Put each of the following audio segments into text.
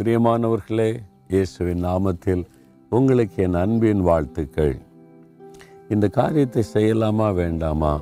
பிரியமானவர்களே இயேசுவின் நாமத்தில் உங்களுக்கு என் அன்பின் வாழ்த்துக்கள். இந்த காரியத்தை செய்யலாமா வேண்டாமா?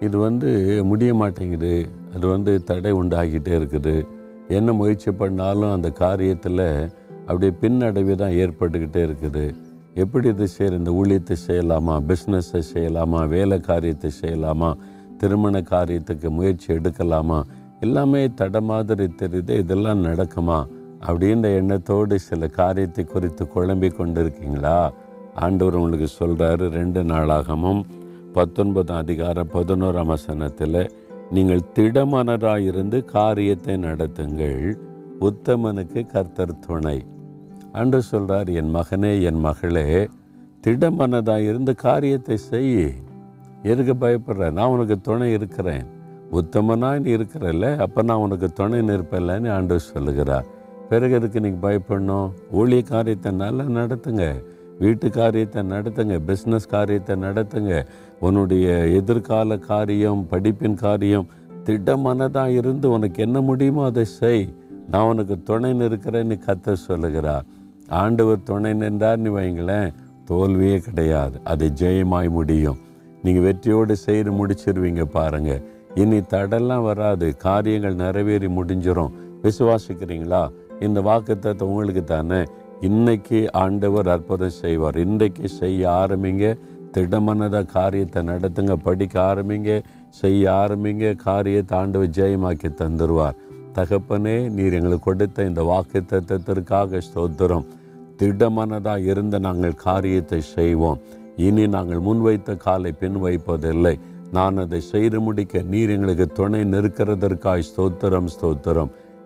இது வந்து முடிய மாட்டேங்குது. அது வந்து தடை உண்டாகிட்டே இருக்குது. என்ன முயற்சி பண்ணாலும் அந்த காரியத்தில் அப்படியே பின்னடைவு தான் ஏற்பட்டுக்கிட்டே இருக்குது. எப்படி இது செய்கிற இந்த ஊழியத்தை செய்யலாமா பிஸ்னஸை செய்யலாமா வேலை காரியத்தை செய்யலாமா திருமண காரியத்துக்கு முயற்சி எடுக்கலாமா? எல்லாமே தடை மாதிரி தெரியுது இதெல்லாம் நடக்குமா? அப்படின்ற எண்ணத்தோடு சில காரியத்தை குறித்து குழம்பி கொண்டிருக்கீங்களா? ஆண்டவர் உங்களுக்கு சொல்கிறாரு ரெண்டு நாளாகமும் பத்தொன்பதாம் அதிகாரம் பதினோராம் வசனத்தில் நீங்கள் திடமனராக இருந்து காரியத்தை நடத்துங்கள். உத்தமனுக்கு கர்த்தர் துணை. அன்று சொல்கிறார் என் மகனே என் மகளே திடமனதாக இருந்து காரியத்தை செய் எதுக்கு பயப்படுற? நான் உனக்கு துணை இருக்கிறேன். உத்தமனாக நீ இருக்கிறல்ல அப்போ நான் உனக்கு துணை நிற்பேன்லன்னு ஆண்டு சொல்லுகிறார். பிறகு எதுக்கு நீங்கள் பயப்படணும்? ஊழிய காரியத்தை நல்லா நடத்துங்க. வீட்டு காரியத்தை நடத்துங்க. பிஸ்னஸ் காரியத்தை நடத்துங்க. உன்னுடைய எதிர்கால காரியம் படிப்பின் காரியம் திட்டமனதாக இருந்து உனக்கு என்ன முடியுமோ அதை செய். நான் உனக்கு துணை நிற்கிறேன்னு கத்த சொல்லுகிறார். ஆண்டவர் துணை நின்றார்னு வைங்களேன் தோல்வியே கிடையாது. அது ஜெயமாய் முடியும். நீங்கள் வெற்றியோடு செய்து முடிச்சிருவீங்க பாருங்கள் இனி தடெல்லாம் வராது. காரியங்கள் நிறைவேறி முடிஞ்சிடும் விசுவாசிக்கிறீங்களா? இந்த வாக்குத்தத்தை உங்களுக்கு தானே. இன்னைக்கு ஆண்டவர் அற்புதம் செய்வார். இன்றைக்கு செய்ய ஆரம்பிங்க. திடமனதாக காரியத்தை நடத்துங்க. படிக்க ஆரம்பிங்க. செய்ய ஆரம்பிங்க. காரியத்தை ஆண்டவர் ஜெயமாக்கி தந்துடுவார் தகப்பனே நீர் எங்களுக்கு கொடுத்த இந்த வாக்கு தத்துவத்திற்காக ஸ்தோத்திரம். திடமனதாக இருந்த நாங்கள் காரியத்தை செய்வோம். இனி நாங்கள் முன்வைத்த காலை பின் வைப்பதில்லை நான் அதை செய்து முடிக்க நீர் எங்களுக்கு துணை நிற்கிறதற்காய் ஸ்தோத்திரம் ஸ்தோத்திரம்.